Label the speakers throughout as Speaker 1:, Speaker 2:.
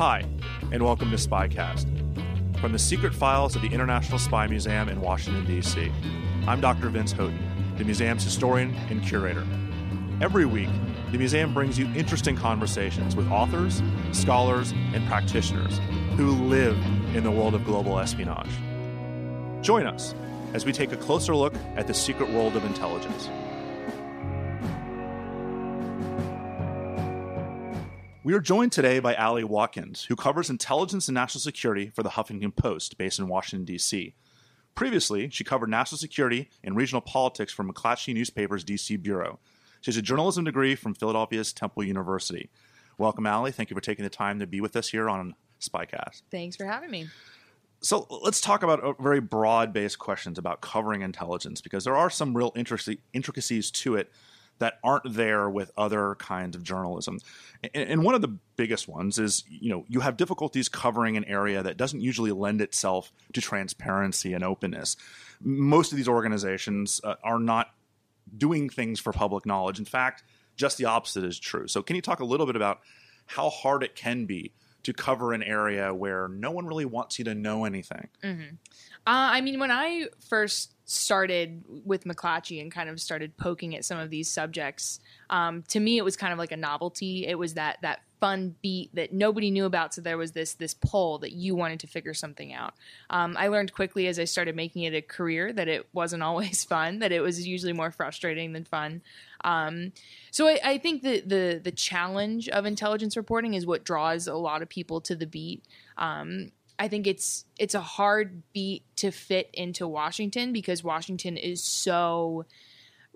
Speaker 1: Hi, and welcome to Spycast. From the secret files of the International Spy Museum in Washington, D.C., I'm Dr. Vince Houghton, the museum's historian and curator. Every week, the museum brings you interesting conversations with authors, scholars, and practitioners who live in the world of global espionage. Join us as we take a closer look at the secret world of intelligence. We are joined today by Ali Watkins, who covers intelligence and national security for the Huffington Post, based in Washington, D.C. Previously, she covered national security and regional politics for McClatchy Newspaper's D.C. Bureau. She has a journalism degree from Philadelphia's Temple University. Welcome, Ali. Thank you for taking the time to be with us here on Spycast.
Speaker 2: Thanks for having me.
Speaker 1: So let's talk about very broad based questions about covering intelligence because there are some real intricacies to it that aren't there with other kinds of journalism. And, one of the biggest ones is, you know, you have difficulties covering an area that doesn't usually lend itself to transparency and openness. Most of these organizations uh, are not doing things for public knowledge. In fact, just the opposite is true. So, can you talk a little bit about how hard it can be to cover an area where no one really wants you to know anything?
Speaker 2: Mm-hmm. Uh, I mean, when I first started with McClatchy and kind of started poking at some of these subjects, um, to me it was kind of like a novelty. It was that that fun beat that nobody knew about, so there was this this pull that you wanted to figure something out. Um, I learned quickly as I started making it a career that it wasn't always fun. That it was usually more frustrating than fun. Um, so I, I, think the, the the challenge of intelligence reporting is what draws a lot of people to the beat. Um, I think it's it's a hard beat to fit into Washington because Washington is so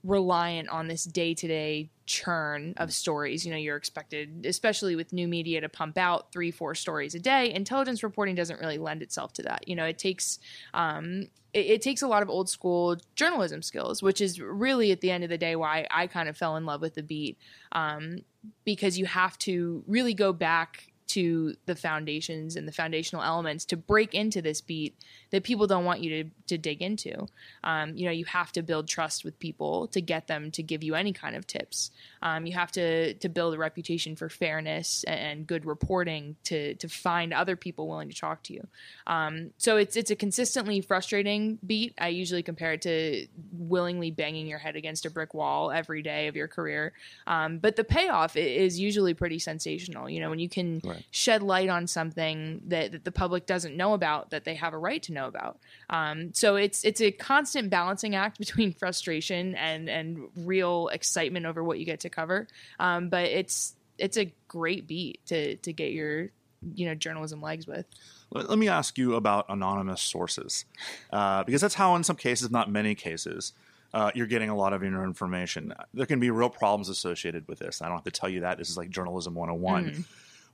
Speaker 2: reliant on this day-to-day churn of stories. You know, you're expected, especially with new media, to pump out three, four stories a day. Intelligence reporting doesn't really lend itself to that. You know, it takes um, it, it, takes a lot of old school journalism skills, which is really at the end of the day why I kind of fell in love with the beat, um, because you have to really go back to the foundations and the foundational elements to break into this beat that people don't want you to, to dig into. Um, you know, you have to build trust with people to get them to give you any kind of tips. Um, you have to to build a reputation for fairness and good reporting to to find other people willing to talk to you. Um, so it's it's a consistently frustrating beat. I usually compare it to willingly banging your head against a brick wall every day of your career. Um, but the payoff is usually pretty sensational. You know, when you can right. Shed light on something that, that the public doesn't know about that they have a right to know about. Um, so it's it's a constant balancing act between frustration and and real excitement over what you get to cover. Um, but it's it's a great beat to to get your you know journalism legs with.
Speaker 1: Let me ask you about anonymous sources, uh, because that's how, in some cases, not many cases, uh, you're getting a lot of your information. There can be real problems associated with this. I don't have to tell you that. This is like journalism 101. Mm-hmm.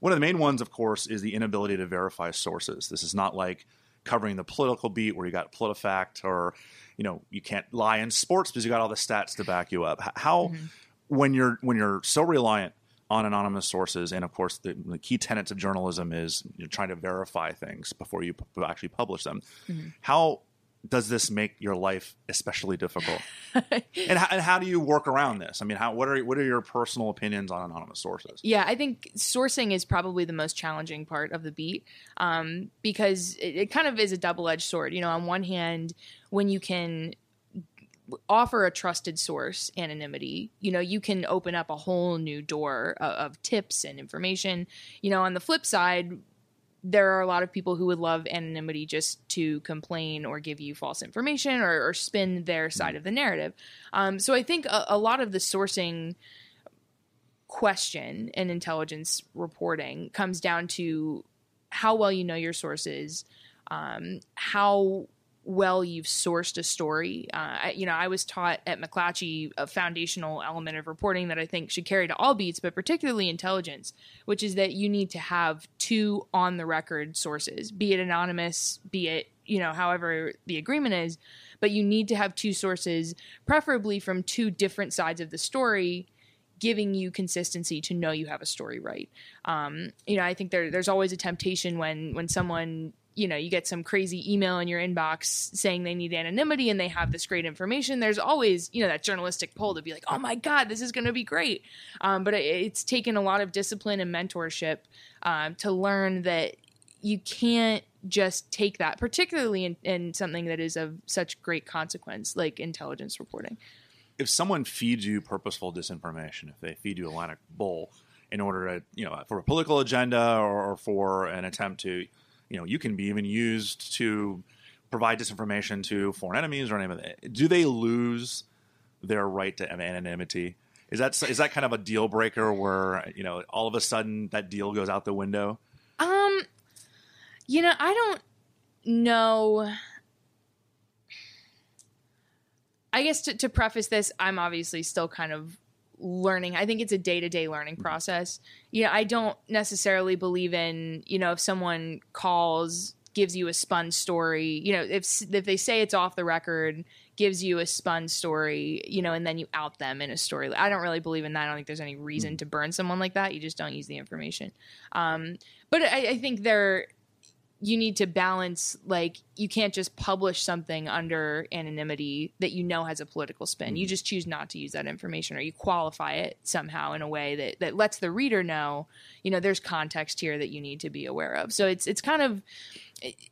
Speaker 1: One of the main ones, of course, is the inability to verify sources. This is not like covering the political beat where you got PolitiFact or you know you can't lie in sports because you got all the stats to back you up. How mm-hmm. when you're when you're so reliant on anonymous sources, and of course the, the key tenets of journalism is you're trying to verify things before you p- actually publish them. Mm-hmm. How does this make your life especially difficult? and, how, and, how, do you work around this? I mean, how, what are what are your personal opinions on anonymous sources?
Speaker 2: Yeah, I think sourcing is probably the most challenging part of the beat um, because it, it kind of is a double edged sword. You know, on one hand, when you can offer a trusted source anonymity, you know, you can open up a whole new door of, of tips and information. You know, on the flip side, there are a lot of people who would love anonymity just to complain or give you false information or, or spin their side of the narrative. Um, so I think a, a, lot of the sourcing question in intelligence reporting comes down to how well you know your sources, um, how well you've sourced a story. Uh, you know, I was taught at McClatchy a foundational element of reporting that I think should carry to all beats, but particularly intelligence, which is that you need to have two on the record sources, be it anonymous, be it, you know, however the agreement is, but you need to have two sources, preferably from two different sides of the story giving you consistency to know you have a story right. Um, you know, I think there, there's always a temptation when when someone you know you get some crazy email in your inbox saying they need anonymity and they have this great information there's always you know that journalistic pull to be like oh my god this is going to be great. Um, but it, it's taken a lot of discipline and mentorship uh, to learn that you can't just take that particularly in, in something that is of such great consequence like intelligence reporting.
Speaker 1: If someone feeds you purposeful disinformation if they feed you a line of Bull in order to you know for a political agenda or, or for an attempt to you know, you can be even used to provide disinformation to foreign enemies or anything. Do they lose their right to anonymity? Is that is that kind of a deal breaker where you know all of a sudden that deal goes out the window?
Speaker 2: Um, you know, I don't know. I guess to, to preface this, I'm obviously still kind of learning. I think it's a day to day learning process. Yeah, I don't necessarily believe in, you know, if someone calls, gives you a spun story, you know, if if they say it's off the record, gives you a spun story, you know, and then you out them in a story. I don't really believe in that. I don't think there's any reason mm. to burn someone like that. You just don't use the information. Um, but I, I think there you need to balance like you can't just publish something under anonymity that you know has a political spin. Mm-hmm. You just choose not to use that information or you qualify it somehow in a way that that lets the reader know, you know, there's context here that you need to be aware of. So it's it's kind of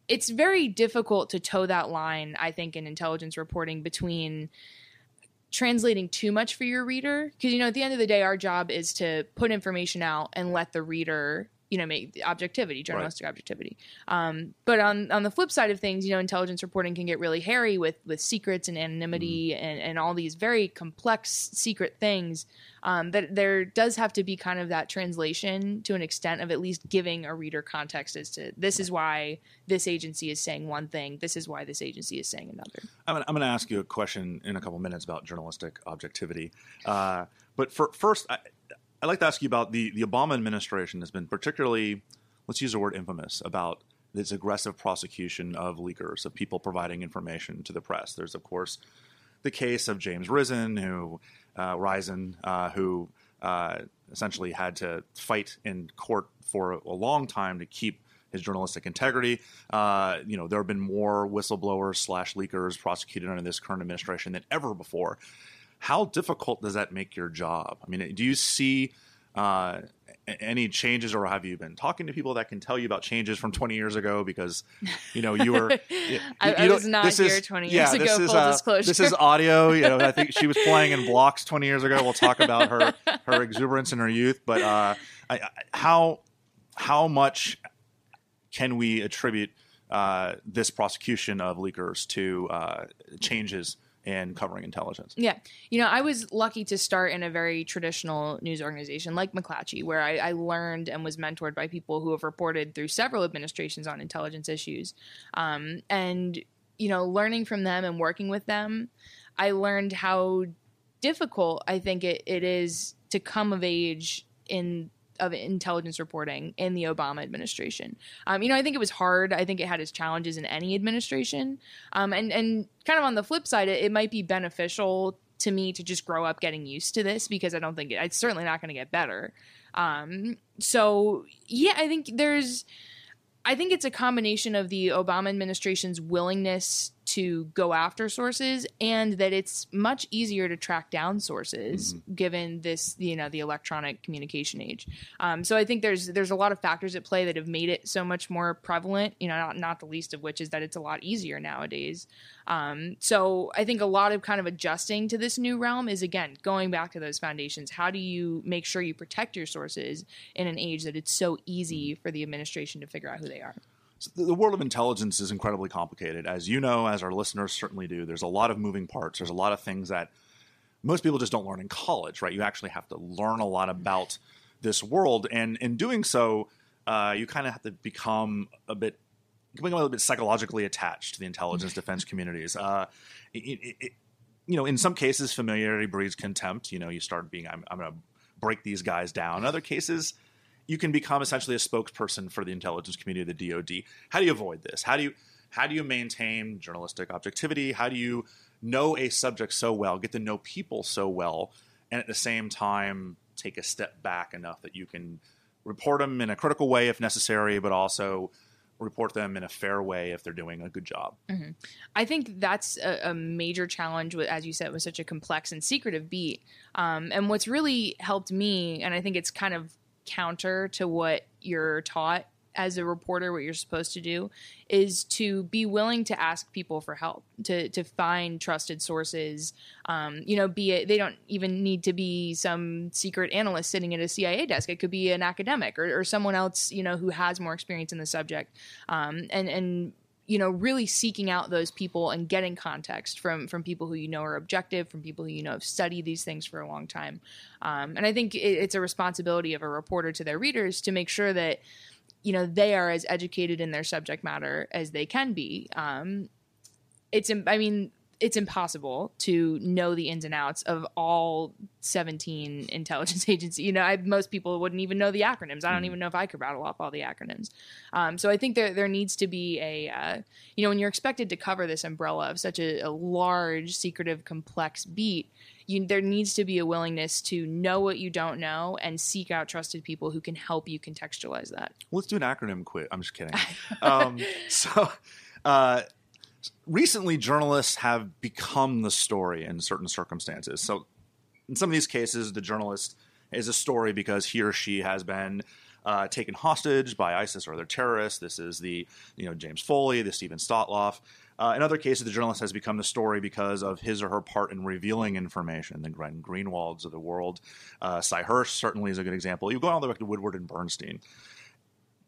Speaker 2: it's very difficult to toe that line, I think, in intelligence reporting between translating too much for your reader because you know at the end of the day our job is to put information out and let the reader you know make objectivity journalistic right. objectivity. Um, but on on the flip side of things you know intelligence reporting can get really hairy with with secrets and anonymity mm. and and all these very complex secret things. Um, that there does have to be kind of that translation to an extent of at least giving a reader context as to this is why this agency is saying one thing this is why this agency is saying another.
Speaker 1: I'm, I'm going to ask you a question in a couple minutes about journalistic objectivity. Uh, but for first I, I'd like to ask you about the, the Obama administration has been particularly, let's use the word infamous, about this aggressive prosecution of leakers, of people providing information to the press. There's, of course, the case of James Risen, who, uh, Risen, uh, who uh, essentially had to fight in court for a long time to keep his journalistic integrity. Uh, you know, there have been more whistleblowers slash leakers prosecuted under this current administration than ever before. How difficult does that make your job? I mean, do you see uh, any changes, or have you been talking to people that can tell you about changes from 20 years ago? Because you know you were. You,
Speaker 2: I, I was not here is, 20 years yeah, ago. This is, full uh, disclosure.
Speaker 1: This is audio. You know, I think she was playing in blocks 20 years ago. We'll talk about her her exuberance in her youth, but uh, I, how how much can we attribute uh, this prosecution of leakers to uh, changes? And covering intelligence.
Speaker 2: Yeah. You know, I was lucky to start in a very traditional news organization like McClatchy, where I, I learned and was mentored by people who have reported through several administrations on intelligence issues. Um, and, you know, learning from them and working with them, I learned how difficult I think it, it is to come of age in of intelligence reporting in the Obama administration. Um, you know, I think it was hard. I think it had its challenges in any administration. Um, and and kind of on the flip side, it, it, might be beneficial to me to just grow up getting used to this because I don't think it, it's certainly not going to get better. Um, so yeah, I think there's. I think it's a combination of the Obama administration's willingness to go after sources and that it's much easier to track down sources
Speaker 1: Mm-hmm.
Speaker 2: given this you know the electronic communication age. Um, so i think there's there's a lot of factors at play that have made it so much more prevalent you know not, not the least of which is that it's a lot easier nowadays. Um, so i think a lot of kind of adjusting to this new realm is again going back to those foundations. How do you make sure you protect your sources in an age that it's so easy for the administration to figure out who they are
Speaker 1: So the world of intelligence is incredibly complicated. As you know, as our listeners certainly do, there's a lot of moving parts. There's a lot of things that most people just don't learn in college, right? You actually have to learn a lot about this world. And in doing so, uh, you kind of have to become a bit become a little bit psychologically attached to the intelligence defense communities. Uh, it, it, you know, in some cases, familiarity breeds contempt. You know, you start being, I'm, I'm going to break these guys down. In other cases, you can become essentially a spokesperson for the intelligence community, the DoD. How do you avoid this? How do you how do you maintain journalistic objectivity? How do you know a subject so well, get to know people so well, and at the same time take a step back enough that you can report them in a critical way if necessary, but also report them in a fair way if they're doing a good job.
Speaker 2: I think that's a, a major challenge with, as you said, with such a complex and secretive beat. Um, and what's really helped me, and I think it's kind of counter to what you're taught as a reporter, what you're supposed to do, is to be willing to ask people for help, to to find trusted sources. Um, you know, be it they don't even need to be some secret analyst sitting at a CIA desk. It could be an academic or, or someone else, you know, who has more experience in the subject. Um, and and you know really seeking out those people and getting context from from people who you know are objective from people who you know have studied these things for a long time. Um, and i think it, it's a responsibility of a reporter to their readers to make sure that you know they are as educated in their subject matter as they can be. Um, it's i mean it's impossible to know the ins and outs of all 17 intelligence agencies. You know, I, most people wouldn't even know the acronyms. I don't even know if I could rattle off all the acronyms. Um, so I think there there needs to be a, uh, you know, when you're expected to cover this umbrella of such a, a large, secretive, complex beat, you, there needs to be a willingness to know what you don't know and seek out trusted people who can help you contextualize that.
Speaker 1: Let's do an acronym quiz. I'm just kidding. um, so, uh, recently, journalists have become the story in certain circumstances. So, in some of these cases, the journalist is a story because he or she has been uh, taken hostage by ISIS or other terrorists. This is the you know James Foley, the Steven Sotloff. Uh, in other cases, the journalist has become the story because of his or her part in revealing information. The Glenn Greenwalds of the world, uh, Sy Hersh certainly is a good example. You go all the way back to Woodward and Bernstein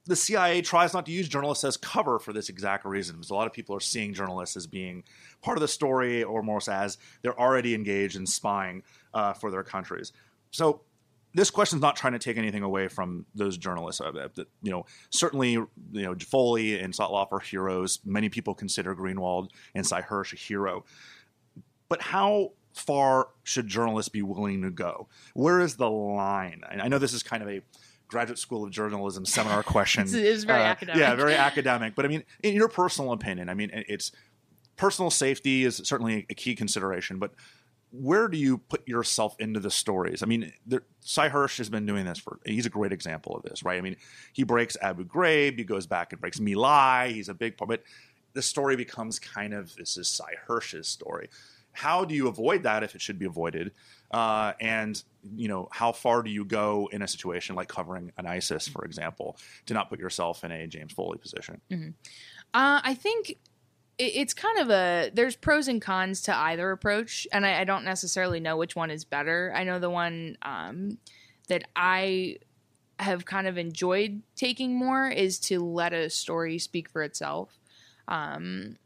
Speaker 1: the CIA tries not to use journalists as cover for this exact reason. Because a lot of people are seeing journalists as being part of the story, or more as they're already engaged in spying uh, for their countries. So this question is not trying to take anything away from those journalists. Uh, you know, certainly, you know, Foley and Sotloff are heroes. Many people consider Greenwald and Sy Hersh a hero. But how far should journalists be willing to go? Where is the line? And I know this is kind of a graduate school of journalism seminar question.
Speaker 2: It's- it's very
Speaker 1: Uh,
Speaker 2: academic.
Speaker 1: Yeah, very academic. But I mean, in your personal opinion, I mean, it's personal safety is certainly a key consideration, but where do you put yourself into the stories? I mean, there, Sy Hersh has been doing this for, he's a great example of this, right? I mean, he breaks Abu Ghraib, he goes back and breaks My Lai, he's a big part, but the story becomes kind of, this is Sy Hersh's story. How do you avoid that if it should be avoided? Uh, and, you know, how far do you go in a situation like covering an ISIS, for example, to not put yourself in a James Foley position?
Speaker 2: Uh, I think it's kind of a there's pros and cons to either approach, and I, I don't necessarily know which one is better. I know the one um, that I have kind of enjoyed taking more is to let a story speak for itself. Um,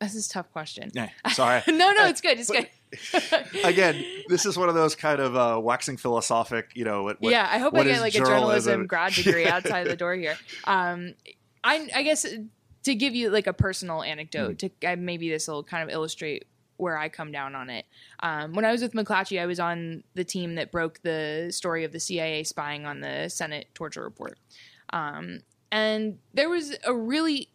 Speaker 2: this is a tough question.
Speaker 1: Yeah, sorry.
Speaker 2: no, no, it's good. It's good.
Speaker 1: Again, this is one of those kind of uh, waxing philosophic, you know. What,
Speaker 2: yeah, I hope I get like a journalism grad degree outside the door here. Um, I, I guess to give you like a personal anecdote, to uh, maybe this will kind of illustrate where I come down on it. Um, when I was with McClatchy, I was on the team that broke the story of the CIA spying on the Senate torture report. Um, and there was a really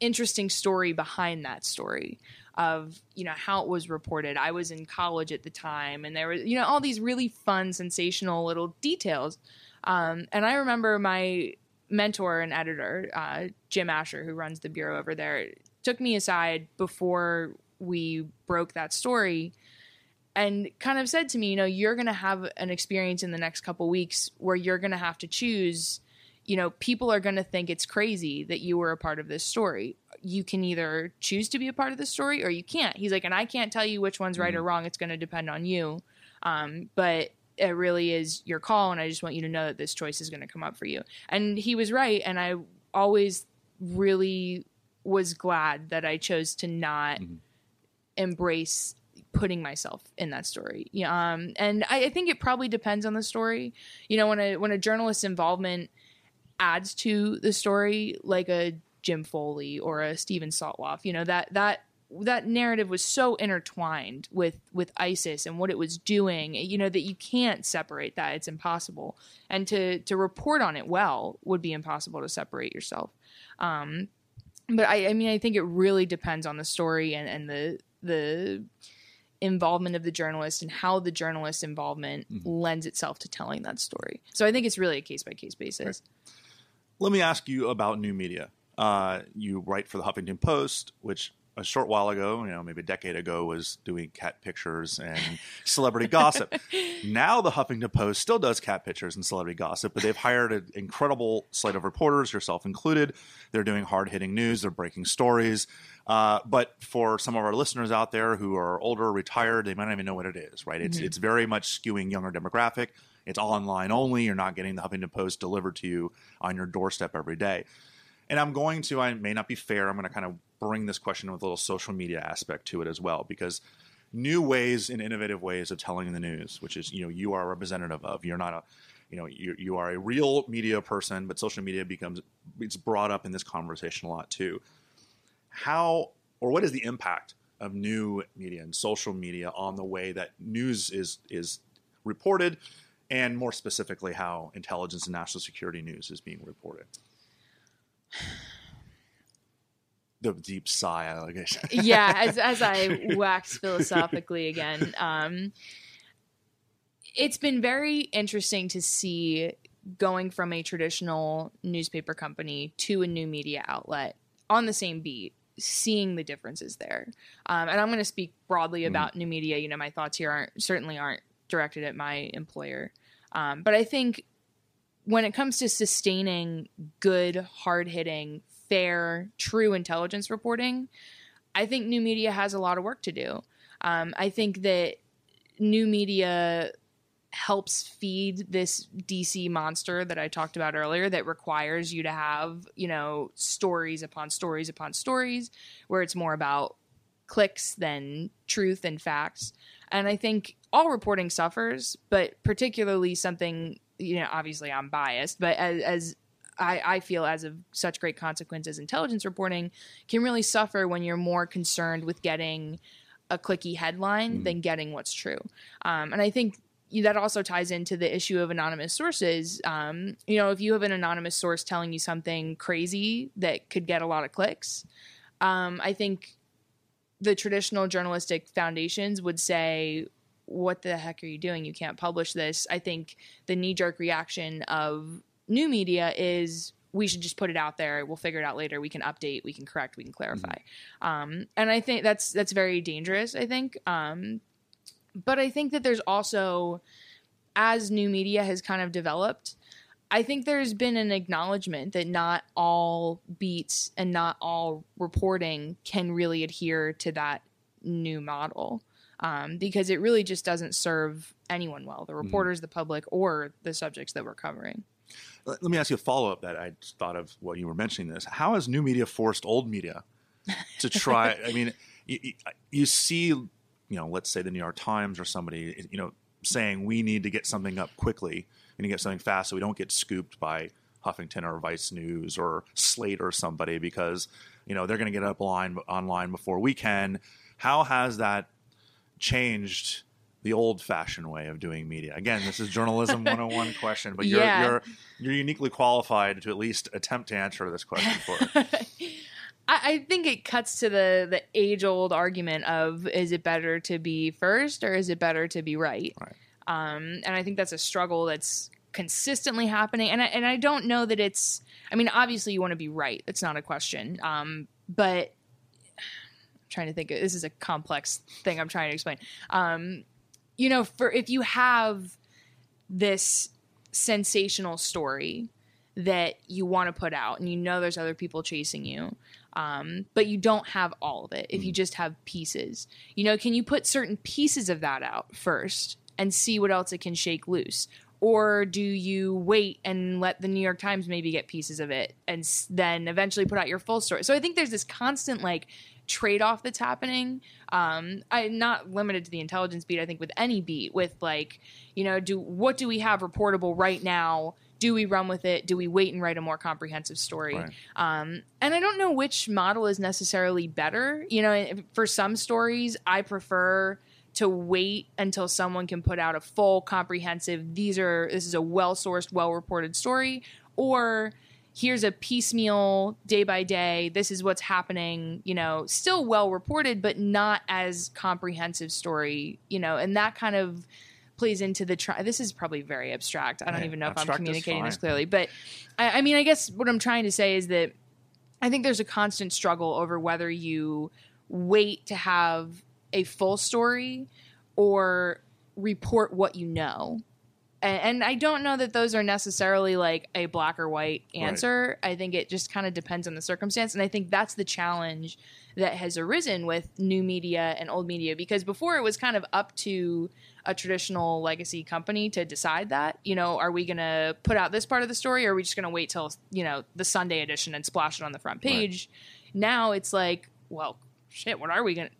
Speaker 2: interesting story behind that story of you know how it was reported. I was in college at the time and there was you know all these really fun sensational little details. Um, and i remember my mentor and editor uh, jim asher who runs the bureau over there took me aside before we broke that story and kind of said to me, you know, you're going to have an experience in the next couple weeks where you're going to have to choose, you know, people are going to think it's crazy that you were a part of this story. You can either choose to be a part of the story or you can't. He's like, and I can't tell you which one's right or wrong. It's going to depend on you. Um, but it really is your call. And I just want you to know that this choice is going to come up for you. And he was right. And I always really was glad that I chose to not embrace putting myself in that story. Yeah, um, and I, I think it probably depends on the story. You know, when a when a journalist's involvement adds to the story, like a Jim Foley or a Steven Sotloff, you know that that that narrative was so intertwined with with ISIS and what it was doing, you know that you can't separate that. It's impossible, and to to report on it well would be impossible to separate yourself. Um, but I, I mean, I think it really depends on the story and, and the the involvement of the journalist and how the journalist's involvement lends itself to telling that story. So I think it's really a case by case basis.
Speaker 1: Let me ask you about new media. Uh, you write for the Huffington Post, which a short while ago, you know, maybe a decade ago, was doing cat pictures and celebrity gossip. Now the Huffington Post still does cat pictures and celebrity gossip, but they've hired an incredible slate of reporters, yourself included. They're doing hard hitting news, they're breaking stories. Uh, but for some of our listeners out there who are older, retired, they might not even know what it is, right? It's it's very much skewing younger demographic. It's online only. You're not getting the Huffington Post delivered to you on your doorstep every day. And I'm going to, I may not be fair, I'm going to kind of bring this question with a little social media aspect to it as well, because new ways and innovative ways of telling the news, which is, you know, you are a representative of, you're not a, you know, you, you are a real media person, but social media becomes, it's brought up in this conversation a lot too. How, or what is the impact of new media and social media on the way that news is, is reported and more specifically how intelligence and national security news is being reported? the deep sigh. Guess.
Speaker 2: yeah, as as I wax philosophically again, um, it's been very interesting to see going from a traditional newspaper company to a new media outlet on the same beat seeing the differences there um, and i'm going to speak broadly about new media you know my thoughts here aren't certainly aren't directed at my employer um, but i think when it comes to sustaining good hard-hitting fair true intelligence reporting i think new media has a lot of work to do um, i think that new media helps feed this DC monster that I talked about earlier that requires you to have, you know, stories upon stories upon stories where it's more about clicks than truth and facts. And I think all reporting suffers, but particularly something, you know, obviously I'm biased, but as, as I, I feel as of such great consequence as intelligence reporting can really suffer when you're more concerned with getting a clicky headline than getting what's true. Um, and I think that also ties into the issue of anonymous sources. Um, you know, if you have an anonymous source telling you something crazy that could get a lot of clicks, um, I think the traditional journalistic foundations would say, What the heck are you doing? You can't publish this. I think the knee jerk reaction of new media is we should just put it out there. We'll figure it out later. We can update, we can correct, we can clarify. Um, and I think that's that's very dangerous. I think um, but I think that there's also, as new media has kind of developed, I think there's been an acknowledgement that not all beats and not all reporting can really adhere to that new model um, because it really just doesn't serve anyone well the reporters, the public, or the subjects that we're covering.
Speaker 1: Let me ask you a follow up that I thought of while you were mentioning this. How has new media forced old media to try? I mean, you, you- see, you know, let's say the New York Times or somebody, you know, saying we need to get something up quickly, we need to get something fast so we don't get scooped by Huffington or Vice News or Slate or somebody because, you know, they're going to get up line, online before we can. How has that changed the old fashioned way of doing media? Again, this is journalism 101 question, but you're,
Speaker 2: Yeah.
Speaker 1: you're, you're uniquely qualified to at least attempt to answer this question for us.
Speaker 2: I, I think it cuts to the the age old argument of is it better to be first or is it better to be right?
Speaker 1: Right.
Speaker 2: Um, and I think that's a struggle that's consistently happening. And I, and I don't know that it's. I mean, obviously you want to be right. That's not a question. Um, but trying to think. This is a complex thing I'm trying to explain. Um, you know, for if you have this sensational story that you want to put out and you know there's other people chasing you um, but you don't have all of it if you just have pieces you know can you put certain pieces of that out first and see what else it can shake loose or do you wait and let the new york times maybe get pieces of it and s- then eventually put out your full story so i think there's this constant like trade-off that's happening. Um i not limited to the intelligence beat i think with any beat with like you know do what do we have reportable right now? Do we run with it? Do we wait and write a more comprehensive story?
Speaker 1: Right.
Speaker 2: um and i don't know which model is necessarily better. You know for some stories i prefer to wait until someone can put out a full comprehensive these are this is a well sourced well reported story or here's a piecemeal day by day. This is what's happening you know still well reported but not as comprehensive story you know and that kind of plays into the try this is probably very abstract. I don't
Speaker 1: Hey,
Speaker 2: even know if i'm communicating this clearly but I, I mean i guess what i'm trying to say is that i think there's a constant struggle over whether you wait to have a full story or report what you know and, and I don't know that those are necessarily like a black or white answer. I think it just kind of depends on the circumstance. And I think that's the challenge that has arisen with new media and old media because before it was kind of up to a traditional legacy company to decide that. You know, are we going to put out this part of the story or are we just going to wait till, you know, the Sunday edition and splash it on the front page? Now it's like, well, shit, what are we going to.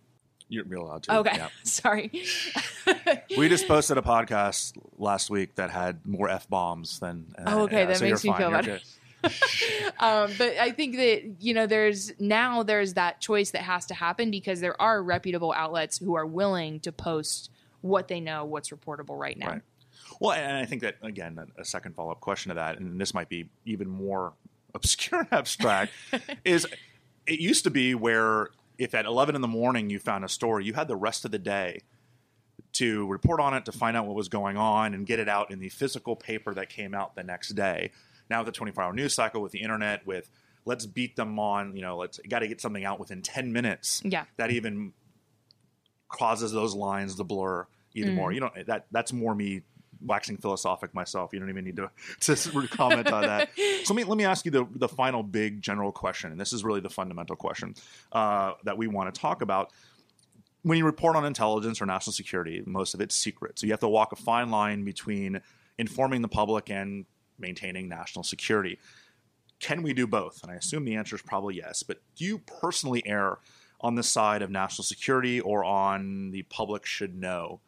Speaker 1: You're, allowed to.
Speaker 2: Okay.
Speaker 1: Yeah.
Speaker 2: Sorry.
Speaker 1: We just posted a podcast last week that had more f bombs than. uh,
Speaker 2: Oh, okay, that
Speaker 1: so
Speaker 2: makes me
Speaker 1: fine,
Speaker 2: feel better. um, but I think that you know there's now there's that choice that has to happen because there are reputable outlets who are willing to post what they know, what's reportable right now.
Speaker 1: Right. Well, and I think that again, a- a second follow up question to that, and this might be even more obscure and abstract, is it used to be where if at eleven in the morning you found a story, you had the rest of the day to report on it, to find out what was going on, and get it out in the physical paper that came out the next day. Now with the twenty four hour news cycle, with the internet, with let's beat them on, you know, let's got to get something out within ten minutes.
Speaker 2: Yeah.
Speaker 1: that even causes those lines to blur even mm. more. You know that that's more me waxing philosophic myself. You don't even need to to comment on that. So let me let me ask you the the final big general question, and this is really the fundamental question uh, that we want to talk about. When you report on intelligence or national security, most of it's secret. So you have to walk a fine line between informing the public and maintaining national security. Can we do both? And I assume the answer is probably yes. But do you personally err on the side of national security or on the public should know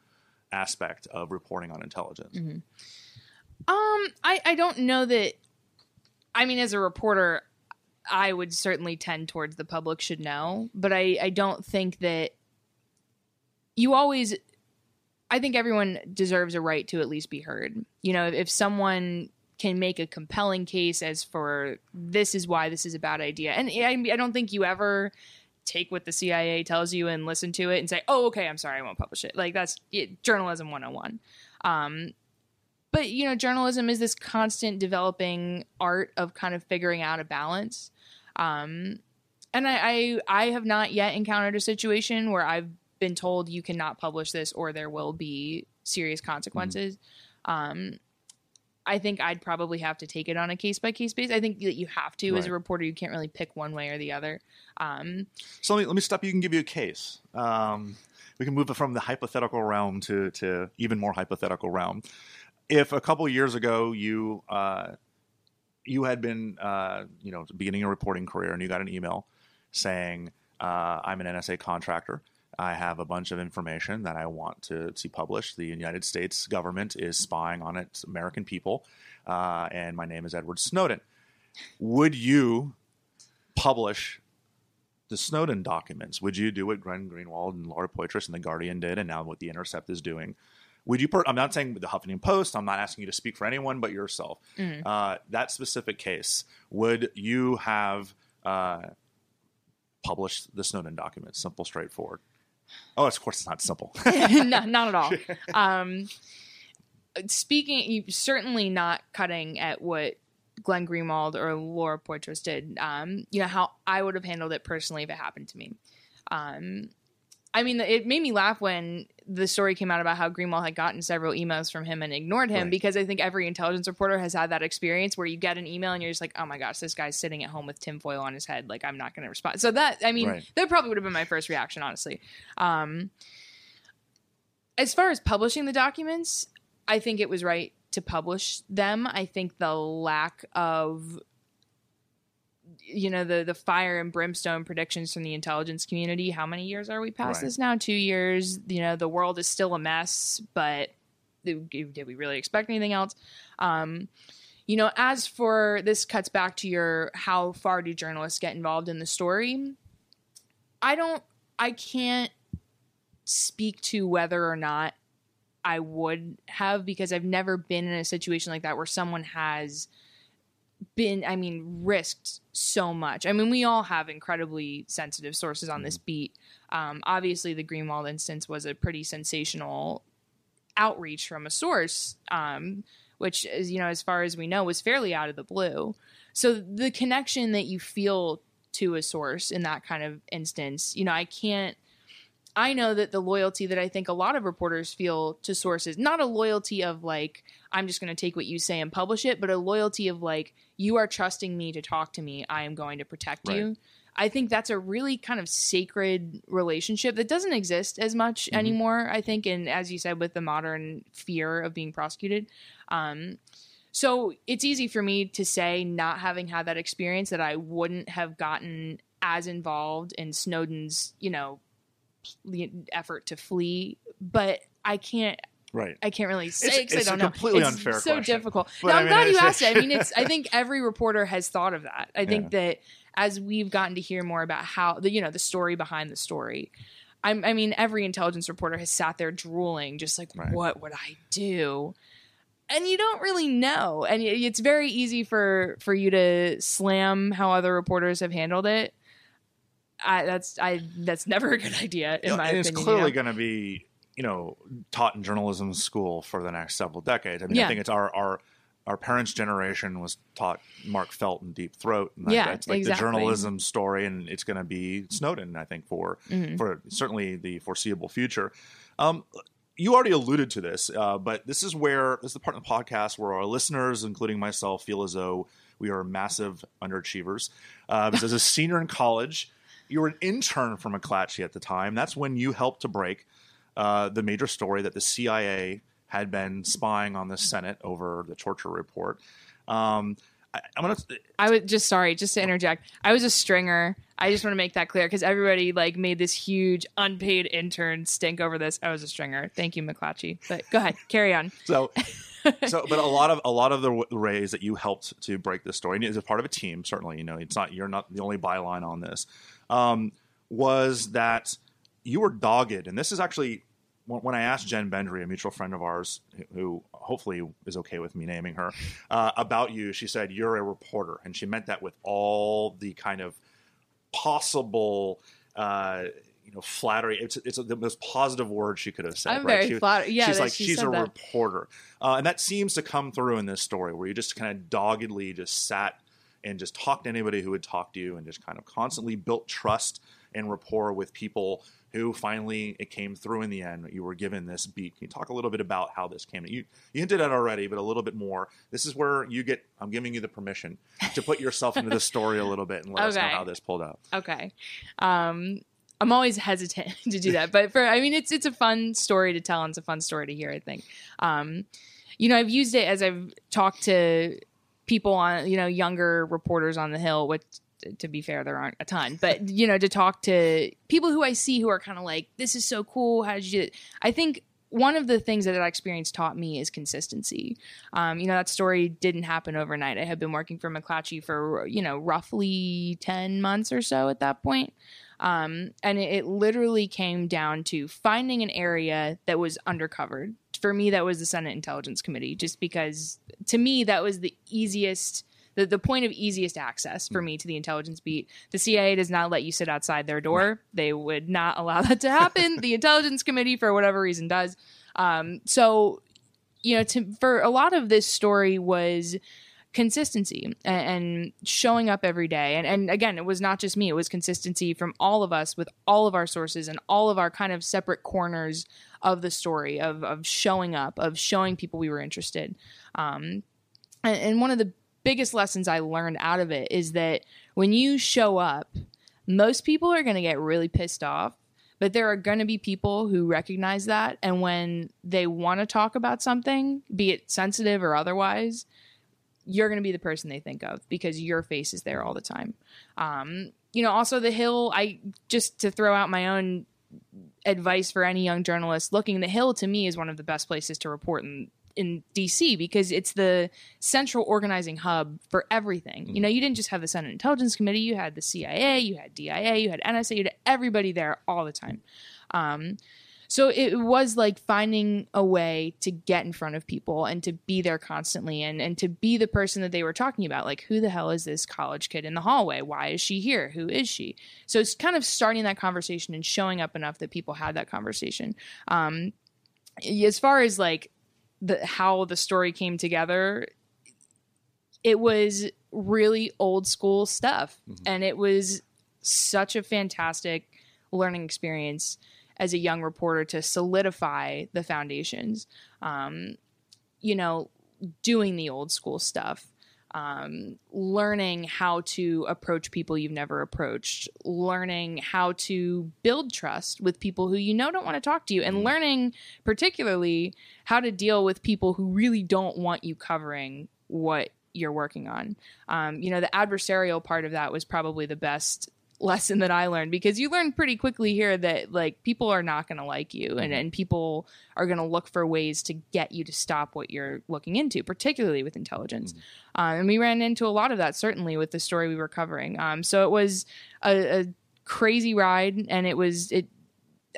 Speaker 1: aspect of reporting on intelligence?
Speaker 2: Um, I I don't know that. I mean, as a reporter, I would certainly tend towards the public should know, but I I don't think that you always. I think everyone deserves a right to at least be heard. You know, if someone can make a compelling case as for this is why this is a bad idea, and I, I don't think you ever take what the CIA tells you and listen to it and say, "Oh, okay, I'm sorry, I won't publish it." Like that's it, journalism 101. Um, but you know, journalism is this constant developing art of kind of figuring out a balance. Um, and I, I, I have not yet encountered a situation where I've been told you cannot publish this or there will be serious consequences. Um, I think I'd probably have to take it on a case by case basis. I think that you have to as a reporter. You can't really pick one way or the other. Um,
Speaker 1: So let me, let me stop you and give you a case. Um, we can move it from the hypothetical realm to, to even more hypothetical realm. If a couple years ago you uh, you had been uh, you know beginning a reporting career and you got an email saying uh, I'm an NSA contractor. I have a bunch of information that I want to see published. The United States government is spying on its American people, uh, and my name is Edward Snowden. Would you publish the Snowden documents? Would you do what Glenn Greenwald and Laura Poitras and the Guardian did, and now what the Intercept is doing? Would you? Per- I'm not saying the Huffington Post. I'm not asking you to speak for anyone but yourself. Uh, that specific case, would you have uh, published the Snowden documents? Simple, straightforward. Oh, of course, it's not simple.
Speaker 2: no, not at all. Um, speaking, certainly not cutting at what Glenn Greenwald or Laura Poitras did. Um, you know how I would have handled it personally if it happened to me. Um, I mean, it made me laugh when the story came out about how Greenwald had gotten several emails from him and ignored him
Speaker 1: Right.
Speaker 2: because I think every intelligence reporter has had that experience where you get an email and you're just like, oh my gosh, this guy's sitting at home with tinfoil on his head. Like, I'm not going to respond. So that, I mean,
Speaker 1: Right.
Speaker 2: that probably would have been my first reaction, honestly. Um, as far as publishing the documents, I think it was right to publish them. I think the lack of you know the the fire and brimstone predictions from the intelligence community how many years are we past
Speaker 1: Right.
Speaker 2: this now? 2 years. You know the world is still a mess but did did we really expect anything else? Um you know as for this cuts back to your how far do journalists get involved in the story? I don't i can't speak to whether or not I would have because I've never been in a situation like that where someone has been, I mean, risked so much. I mean, we all have incredibly sensitive sources on this beat. Um, obviously, the Greenwald instance was a pretty sensational outreach from a source, um, which is, you know, as far as we know, was fairly out of the blue. So the connection that you feel to a source in that kind of instance, you know, I can't. I know that the loyalty that I think a lot of reporters feel to sources, not a loyalty of like, I'm just going to take what you say and publish it, but a loyalty of like, you are trusting me to talk to me. I am going to protect
Speaker 1: Right.
Speaker 2: you. I think that's a really kind of sacred relationship that doesn't exist as much
Speaker 1: Mm-hmm.
Speaker 2: anymore. I think, and as you said, with the modern fear of being prosecuted. Um, so it's easy for me to say, not having had that experience, that I wouldn't have gotten as involved in Snowden's, you know, effort to flee. But I can't
Speaker 1: Right.
Speaker 2: I can't really say
Speaker 1: It's-
Speaker 2: 'cause I don't know.
Speaker 1: completely
Speaker 2: it's
Speaker 1: unfair
Speaker 2: so
Speaker 1: question.
Speaker 2: difficult.
Speaker 1: But
Speaker 2: no,
Speaker 1: I
Speaker 2: I'm
Speaker 1: mean,
Speaker 2: glad you asked it. I mean, it's. I think every reporter has thought of that. I think
Speaker 1: Yeah.
Speaker 2: that as we've gotten to hear more about how the you know the story behind the story. I'm, I mean, every intelligence reporter has sat there drooling, just like,
Speaker 1: Right.
Speaker 2: what would I do? And you don't really know, and it's very easy for for you to slam how other reporters have handled it. I, that's I that's never a good idea in
Speaker 1: You know,
Speaker 2: my
Speaker 1: and
Speaker 2: opinion.
Speaker 1: it's
Speaker 2: you
Speaker 1: clearly
Speaker 2: know?
Speaker 1: going to be, you know, taught in journalism school for the next several decades. I mean,
Speaker 2: Yeah.
Speaker 1: I think it's our our our parents' generation was taught Mark Felt and Deep Throat, and
Speaker 2: Yeah,
Speaker 1: that's like
Speaker 2: exactly.
Speaker 1: the journalism story, and it's going to be Snowden, I think, for
Speaker 2: Mm-hmm.
Speaker 1: for certainly the foreseeable future. Um, you already alluded to this, uh, but this is where this is the part of the podcast where our listeners, including myself, feel as though we are massive underachievers. Uh, because as a senior in college, you were an intern for McClatchy at the time. That's when you helped to break uh, the major story that the CIA had been spying on the Senate over the torture report. Um, I, I'm gonna.
Speaker 2: I was just sorry, just to interject. I was a stringer. I just want to make that clear because everybody like made this huge unpaid intern stink over this. I was a stringer. Thank you, McClatchy. But go ahead, carry on.
Speaker 1: So, so, but a lot of a lot of the ways that you helped to break this story, and as a part of a team, certainly, you know, it's not you're not the only byline on this. Um, was that you were dogged, and this is actually when when I asked Jen Bendery, a mutual friend of ours, who- who hopefully is okay with me naming her, uh, about you. She said you're a reporter, and she meant that with all the kind of possible. Uh, you know, flattery. It's it's the most positive word she could have said.
Speaker 2: I'm
Speaker 1: right?
Speaker 2: very
Speaker 1: She-
Speaker 2: flattered. Yeah,
Speaker 1: she's like
Speaker 2: she
Speaker 1: she's a
Speaker 2: that.
Speaker 1: reporter, uh, and that seems to come through in this story where you just kind of doggedly just sat and just talked to anybody who would talk to you, and just kind of constantly built trust and rapport with people who finally it came through in the end. You were given this beat. Can you talk a little bit about how this came? You you hinted at it already, but a little bit more. This is where you get. I'm giving you the permission to put yourself into the story a little bit and let us know how this pulled out.
Speaker 2: Okay. Um, I'm always hesitant to do that, but for I mean, it's it's a fun story to tell and it's a fun story to hear. I think. Um, you know, I've used it as I've talked to people on you know younger reporters on the hill, which to be fair, there aren't a ton, but you know, to talk to people who I see who are kind of like, "This is so cool. How did you?" I think one of the things that that experience taught me is consistency. Um, you know, that story didn't happen overnight. I had been working for McClatchy for you know roughly ten months or so at that point. Um, and it, it literally came down to finding an area that was undercovered. For me, that was the Senate Intelligence Committee, just because to me that was the easiest. The, the point of easiest access for me to the intelligence beat. The CIA does not let you sit outside their door. They would not allow that to happen. the intelligence committee, for whatever reason, does. Um, so, you know, to, for a lot of this story was consistency and, showing up every day. And, and again, it was not just me, it was consistency from all of us with all of our sources and all of our kind of separate corners of the story of, of showing up, of showing people we were interested. Um, and, and one of the biggest lessons I learned out of it is that when you show up, most people are going to get really pissed off but there are going to be people who recognize that and when they want to talk about something be it sensitive or otherwise you're going to be the person they think of because your face is there all the time um, you know also the hill i just to throw out my own advice for any young journalist looking the hill to me is one of the best places to report in in DC because it's the central organizing hub for everything. Mm-hmm. You know, you didn't just have the Senate Intelligence Committee, you had the CIA, you had DIA, you had NSA, you had everybody there all the time. Um, so it was like finding a way to get in front of people and to be there constantly and, and to be the person that they were talking about. Like, who the hell is this college kid in the hallway? Why is she here? Who is she? So it's kind of starting that conversation and showing up enough that people had that conversation. Um, as far as like the how the story came together, it was really old school stuff, mm-hmm. and it was such a fantastic learning experience as a young reporter to solidify the foundations. Um, you know, doing the old school stuff um, learning how to approach people you've never approached, learning how to build trust with people who you know don't want to talk to you, and mm. learning particularly how to deal with people who really don't want you covering what you're working on. Um, you know, the adversarial part of that was probably the best lesson that I learned because you learn pretty quickly here that like people are not going to like you and, mm-hmm. and people are going to look for ways to get you to stop what you're looking into, particularly with intelligence. Mm-hmm. Uh, and we ran into a lot of that certainly with the story we were covering. Um, so it was a, a, crazy ride and it was, it,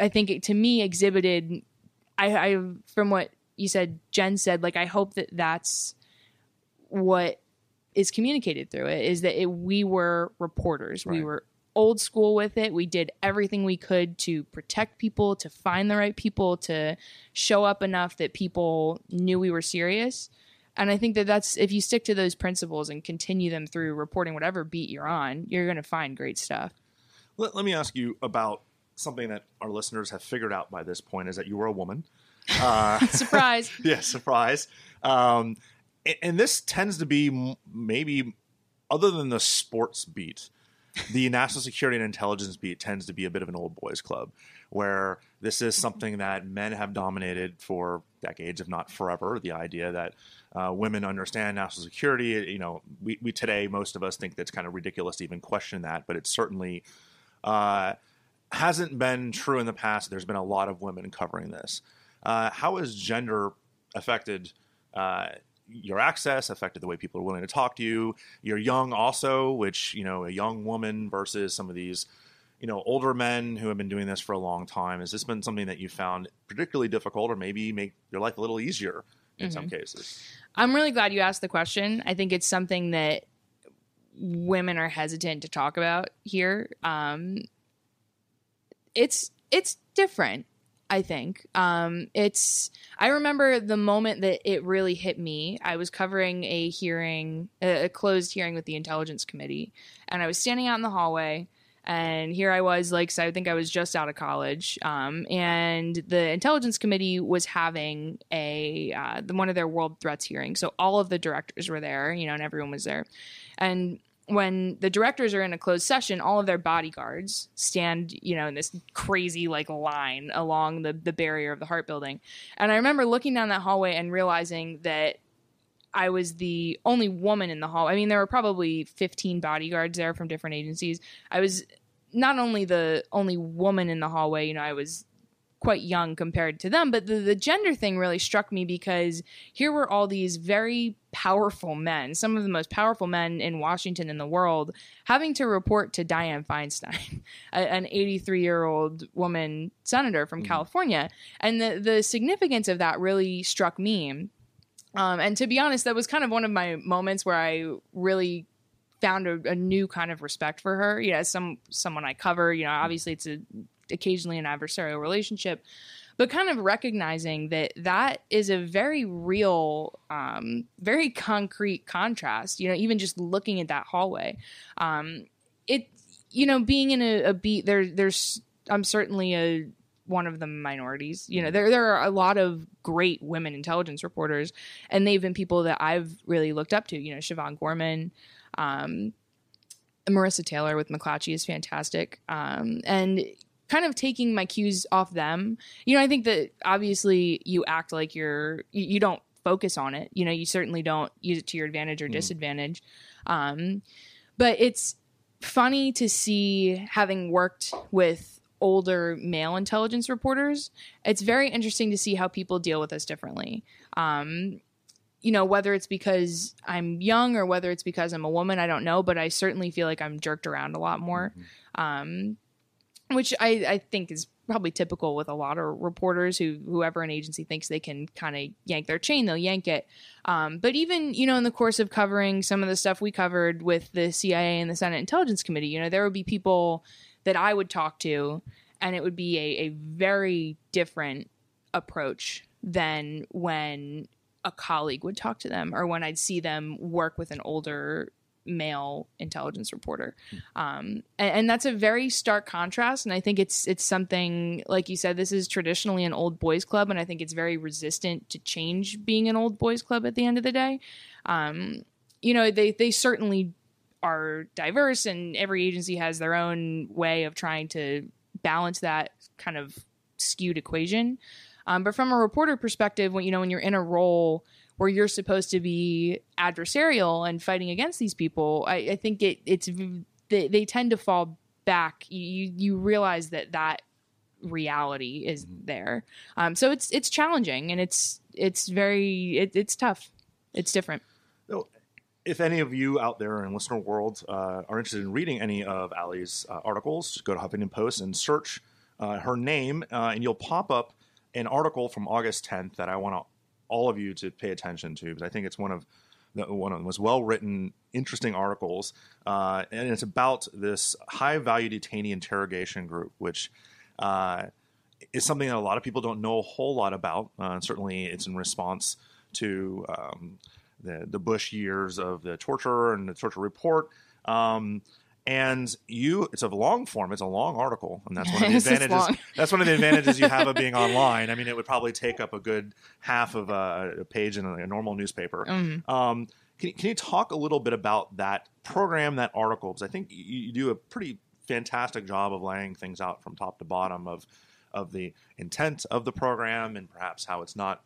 Speaker 2: I think it to me exhibited, I, I, from what you said, Jen said, like, I hope that that's what is communicated through it is that it, we were reporters. Right. We were old school with it. We did everything we could to protect people, to find the right people, to show up enough that people knew we were serious. And I think that that's if you stick to those principles and continue them through reporting whatever beat you're on, you're going to find great stuff.
Speaker 1: Let, let, me ask you about something that our listeners have figured out by this point is that you were a woman.
Speaker 2: Uh, surprise.
Speaker 1: yeah, surprise. Um, and, and this tends to be maybe other than the sports beat the national security and intelligence beat tends to be a bit of an old boys club where this is something that men have dominated for decades if not forever. The idea that uh, women understand national security you know we, we, today most of us think that's kind of ridiculous to even question that but it certainly uh, hasn't been true in the past. There's been a lot of women covering this. Uh, how has gender affected uh, your access, affected the way people are willing to talk to you. You're young also, which, you know, a young woman versus some of these, you know, older men who have been doing this for a long time. Has this been something that you found particularly difficult or maybe make your life a little easier in mm-hmm. some cases?
Speaker 2: I'm really glad you asked the question. I think it's something that women are hesitant to talk about here. Um, it's it's different. I think. Um, it's, I remember the moment that it really hit me. I was covering a hearing, a, closed hearing with the Intelligence Committee, and I was standing out in the hallway. And here I was, like, so I think I was just out of college. Um, and the Intelligence Committee was having a uh, one of their world threats hearings. So all of the directors were there, you know, and everyone was there. And when the directors are in a closed session, all of their bodyguards stand, you know, in this crazy like line along the the barrier of the Hart building. And I remember looking down that hallway and realizing that I was the only woman in the hall. I mean, there were probably 15 bodyguards there from different agencies. I was not only the only woman in the hallway, you know, I was quite young compared to them. But the, the gender thing really struck me because here were all these very powerful men, some of the most powerful men in Washington in the world, having to report to Dianne Feinstein, an 83 year old woman senator from mm-hmm. California. And the, the significance of that really struck me. Um, and to be honest, that was kind of one of my moments where I really found a, a, new kind of respect for her. Yeah, some someone I cover. You know, obviously it's a occasionally an adversarial relationship. but kind of recognizing that that is a very real, um, very concrete contrast. You know, even just looking at that hallway, um, it you know, being in a, a beat there, there's I'm certainly a one of the minorities. You know, there there are a lot of great women intelligence reporters, and they've been people that I've really looked up to. You know, Siobhan Gorman, um, Marisa Taylor with McClatchy is fantastic, um, and kind of taking my cues off them. You know, I think that obviously you act like you're you, don't focus on it. You know, you certainly don't use it to your advantage or disadvantage. Um, but it's funny to see having worked with older male intelligence reporters it's very interesting to see how people deal with us differently um, you know whether it's because i'm young or whether it's because i'm a woman i don't know but i certainly feel like i'm jerked around a lot more um, which I, I think is probably typical with a lot of reporters who whoever an agency thinks they can kind of yank their chain they'll yank it. Um, but even you know in the course of covering some of the stuff we covered with the cia and the senate intelligence committee you know there would be people that i would talk to and it would be a, a very different approach than when a colleague would talk to them or when i'd see them work with an older male intelligence reporter. Um, and, and that's a very stark contrast and i think it's it's something like you said this is traditionally an old boys club and i think it's very resistant to change being an old boys club at the end of the day. Um, you know they they certainly are diverse and every agency has their own way of trying to balance that kind of skewed equation. Um, but from a reporter perspective when you know when you're in a role where you're supposed to be adversarial and fighting against these people, I, I think it it's they, they tend to fall back. You you realize that that reality is there. Um, so it's it's challenging and it's it's very it, it's tough. It's different.
Speaker 1: So, if any of you out there in listener world uh, are interested in reading any of Ali's uh, articles, go to Huffington Post and search uh, her name, uh, and you'll pop up an article from August 10th that I want to all of you to pay attention to because I think it's one of the, one of the most well written, interesting articles, uh, and it's about this high value detainee interrogation group, which uh, is something that a lot of people don't know a whole lot about. Uh, certainly, it's in response to um, the the Bush years of the torture and the torture report. Um, and you, it's a long form. It's a long article, and that's one of the advantages. That's one of the advantages you have of being online. I mean, it would probably take up a good half of a, a page in a, a normal newspaper.
Speaker 2: Mm-hmm.
Speaker 1: Um, can, you- can you talk a little bit about that program, that article? Because I think you, you do a pretty fantastic job of laying things out from top to bottom of of the intent of the program and perhaps how it's not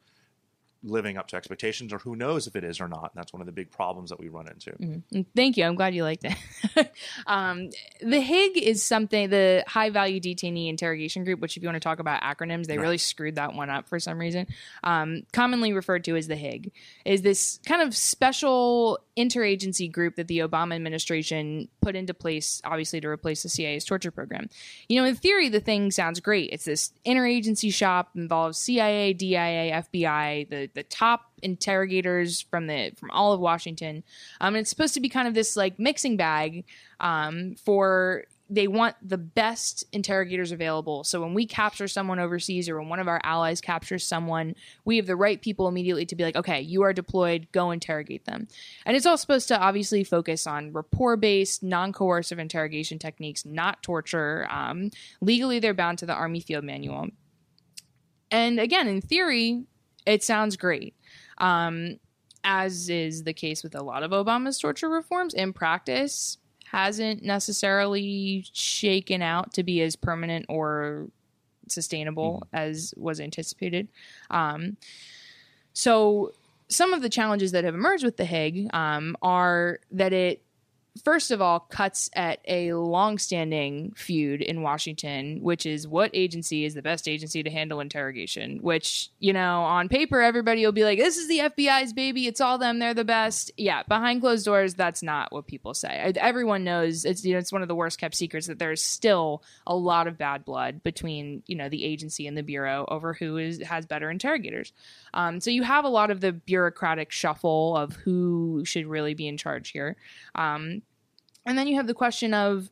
Speaker 1: living up to expectations, or who knows if it is or not. And that's one of the big problems that we run into.
Speaker 2: Mm, Thank you. I'm glad you liked it. um, the HIG is something, the High Value Detainee Interrogation Group, which, if you want to talk about acronyms, they really screwed that one up for some reason. Um, commonly referred to as the HIG, is this kind of special interagency group that the Obama administration put into place, obviously, to replace the CIA's torture program. You know, in theory, the thing sounds great. It's this interagency shop, involves CIA, DIA, FBI, the, the top interrogators from the from all of Washington. Um, and it's supposed to be kind of this like mixing bag um, for they want the best interrogators available. So when we capture someone overseas or when one of our allies captures someone, we have the right people immediately to be like, okay, you are deployed, go interrogate them. And it's all supposed to obviously focus on rapport based, non coercive interrogation techniques, not torture. Um, legally, they're bound to the Army Field Manual. And again, in theory, it sounds great. Um, as is the case with a lot of Obama's torture reforms, in practice, hasn't necessarily shaken out to be as permanent or sustainable as was anticipated. Um, so, some of the challenges that have emerged with the HIG um, are that it first of all cuts at a long-standing feud in Washington, which is what agency is the best agency to handle interrogation. Which you know, on paper, everybody will be like, "This is the FBI's baby. It's all them. They're the best." Yeah, behind closed doors, that's not what people say. Everyone knows it's you know it's one of the worst kept secrets that there's still a lot of bad blood between you know the agency and the bureau over who is has better interrogators. Um, so you have a lot of the bureaucratic shuffle of who should really be in charge here. Um, and then you have the question of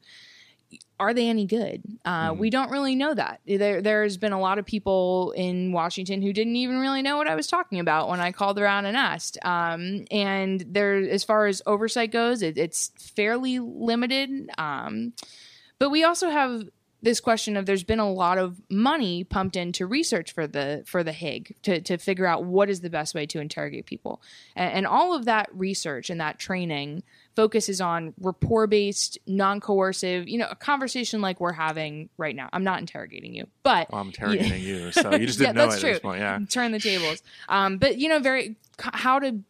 Speaker 2: are they any good? Uh, We don't really know that. There, there's been a lot of people in Washington who didn't even really know what I was talking about when I called around and asked. Um, and there, as far as oversight goes, it, it's fairly limited. Um, but we also have this question of there's been a lot of money pumped into research for the for the Hig to to figure out what is the best way to interrogate people, and, and all of that research and that training focuses on rapport based, non coercive, you know, a conversation like we're having right now. I'm not interrogating you, but
Speaker 1: Well, I'm interrogating you, so you just
Speaker 2: yeah,
Speaker 1: didn't know
Speaker 2: that's
Speaker 1: it
Speaker 2: true.
Speaker 1: at this point. Yeah.
Speaker 2: Turn the tables. Um, but you know, very how to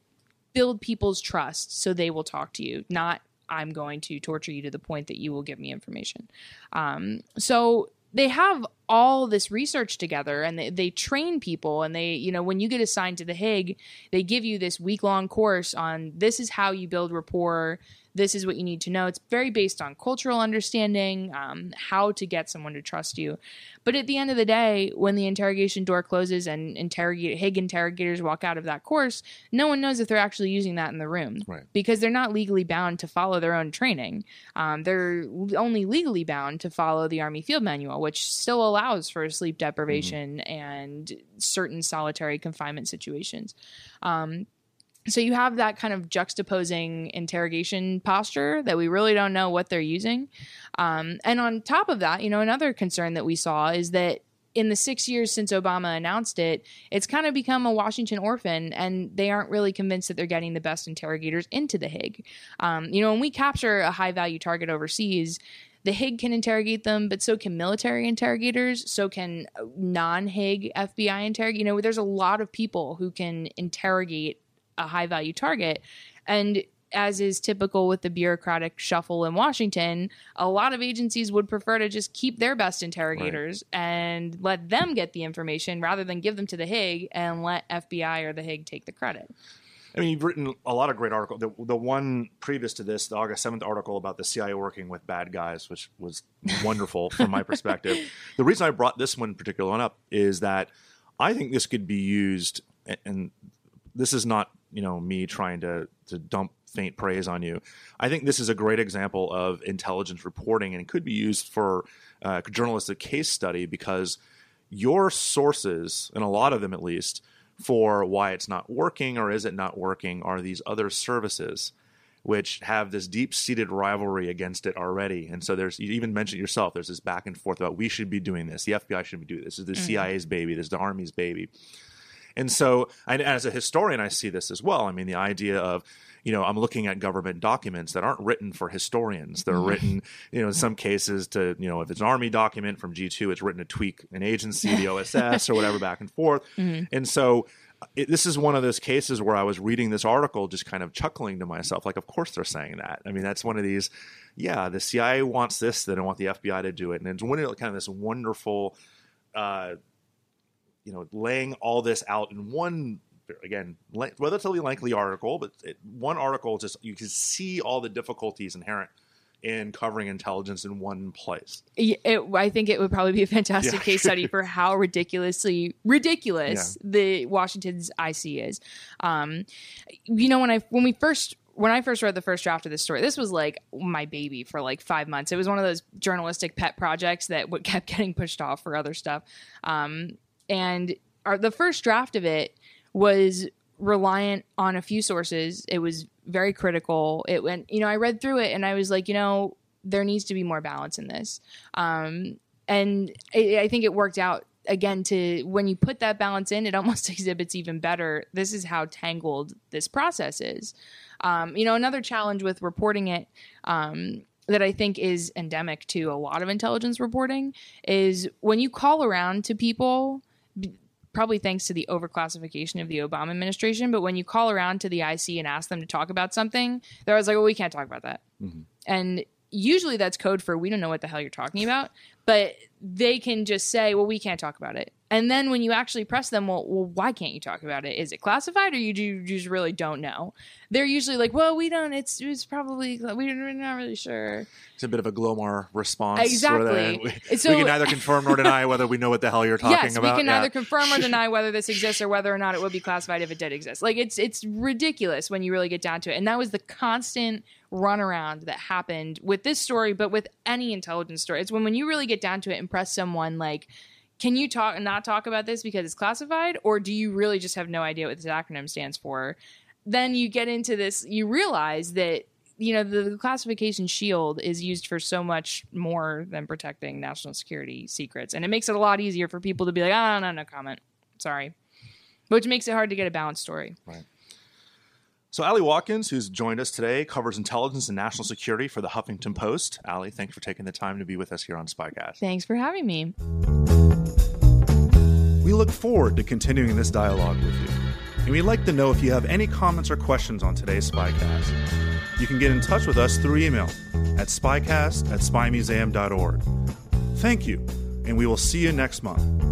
Speaker 2: build people's trust so they will talk to you, not I'm going to torture you to the point that you will give me information. Um, so they have all this research together and they, they train people and they you know when you get assigned to the hig they give you this week long course on this is how you build rapport this is what you need to know. It's very based on cultural understanding um, how to get someone to trust you. But at the end of the day when the interrogation door closes and interrogate hig interrogators walk out of that course no one knows if they're actually using that in the room
Speaker 1: Right.
Speaker 2: because they're not legally bound to follow their own training. Um, they're only legally bound to follow the Army Field Manual, which still allows for sleep deprivation and certain solitary confinement situations. Um, so you have that kind of juxtaposing interrogation posture that we really don't know what they're using. Um, and on top of that, you know, another concern that we saw is that in the six years since Obama announced it, it's kind of become a Washington orphan, and they aren't really convinced that they're getting the best interrogators into the Hig. Um, you know, when we capture a high value target overseas, the Hig can interrogate them, but so can military interrogators, so can uh, non Hig FBI interrogate. You know, there's a lot of people who can interrogate a high value target. And as is typical with the bureaucratic shuffle in Washington, a lot of agencies would prefer to just keep their best interrogators and let them get the information rather than give them to the Hig and let FBI or the Hig take the credit.
Speaker 1: I mean, you've written a lot of great articles. The, the one previous to this, the August 7th article about the CIA working with bad guys, which was wonderful from my perspective. The reason I brought this one particular one up is that I think this could be used, and- this is not, you know, me trying to, to dump faint praise on you. I think this is a great example of intelligence reporting and it could be used for uh, journalistic case study because your sources, and a lot of them at least, for why it's not working or is it not working are these other services which have this deep-seated rivalry against it already. And so there's you even mentioned yourself there's this back and forth about we should be doing this the fbi should be doing this this is the mm-hmm. cia's baby this is the army's baby and so, and as a historian, I see this as well. I mean, the idea of, you know, I'm looking at government documents that aren't written for historians. They're written, you know, in some cases to, you know, if it's an army document from G2, it's written to tweak an agency, the OSS, or whatever, back and forth. And so, it, this is one of those cases where I was reading this article, just kind of chuckling to myself, like, of course they're saying that. I mean, that's one of these, yeah, the CIA wants this, they don't want the FBI to do it, and it's one of kind of this wonderful. Uh, you know, laying all this out in one again, relatively lengthy article, but it, one article just you can see all the difficulties inherent in covering intelligence in one place.
Speaker 2: Yeah, It, I think it would probably be a fantastic
Speaker 1: Yeah.
Speaker 2: case study for how ridiculously ridiculous the Washington's IC is. Um, you know, when I when we first when I first read the first draft of this story, this was like my baby for like five months. It was one of those journalistic pet projects that would kept getting pushed off for other stuff. Um, and our, the first draft of it was reliant on a few sources. It was very critical. It went, you know, I read through it and I was like, you know, there needs to be more balance in this. Um, and I, I think it worked out again to when you put that balance in, it almost exhibits even better. This is how tangled this process is. Um, you know, another challenge with reporting it. Um, that I think is endemic to a lot of intelligence reporting is when you call around to people, probably thanks to the overclassification of the Obama administration, but when you call around to the IC and ask them to talk about something, they're always like, well, we can't talk about that. Mm-hmm. And usually that's code for we don't know what the hell you're talking about, but they can just say, well, we can't talk about it. And then when you actually press them, well, well why can't you talk about it? Is it classified or you, do, you just really don't know? They're usually like, well, we don't, it's, it's probably, we're not really sure.
Speaker 1: It's a bit of a Glomar response.
Speaker 2: Exactly.
Speaker 1: We,
Speaker 2: So-
Speaker 1: we can neither confirm nor deny whether we know what the hell you're talking
Speaker 2: yes,
Speaker 1: about.
Speaker 2: we can
Speaker 1: Yeah.
Speaker 2: neither confirm or deny whether this exists or whether or not it would be classified if it did exist. Like it's it's ridiculous when you really get down to it. And that was the constant runaround that happened with this story, but with any intelligence story. It's when when you really get down to it and press someone like, can you talk not talk about this because it's classified, or do you really just have no idea what this acronym stands for? Then you get into this. You realize that you know the classification shield is used for so much more than protecting national security secrets, and it makes it a lot easier for people to be like, oh, no, no comment, sorry, which makes it hard to get a balanced story.
Speaker 1: Right. So, Ali Watkins, who's joined us today, covers intelligence and national security for the Huffington Post. Ali, thanks for taking the time to be with us here on Spycast.
Speaker 2: Thanks for having me.
Speaker 1: We look forward to continuing this dialogue with you. And we'd like to know if you have any comments or questions on today's Spycast. You can get in touch with us through email at spycast at spymuseum.org. Thank you, and we will see you next month.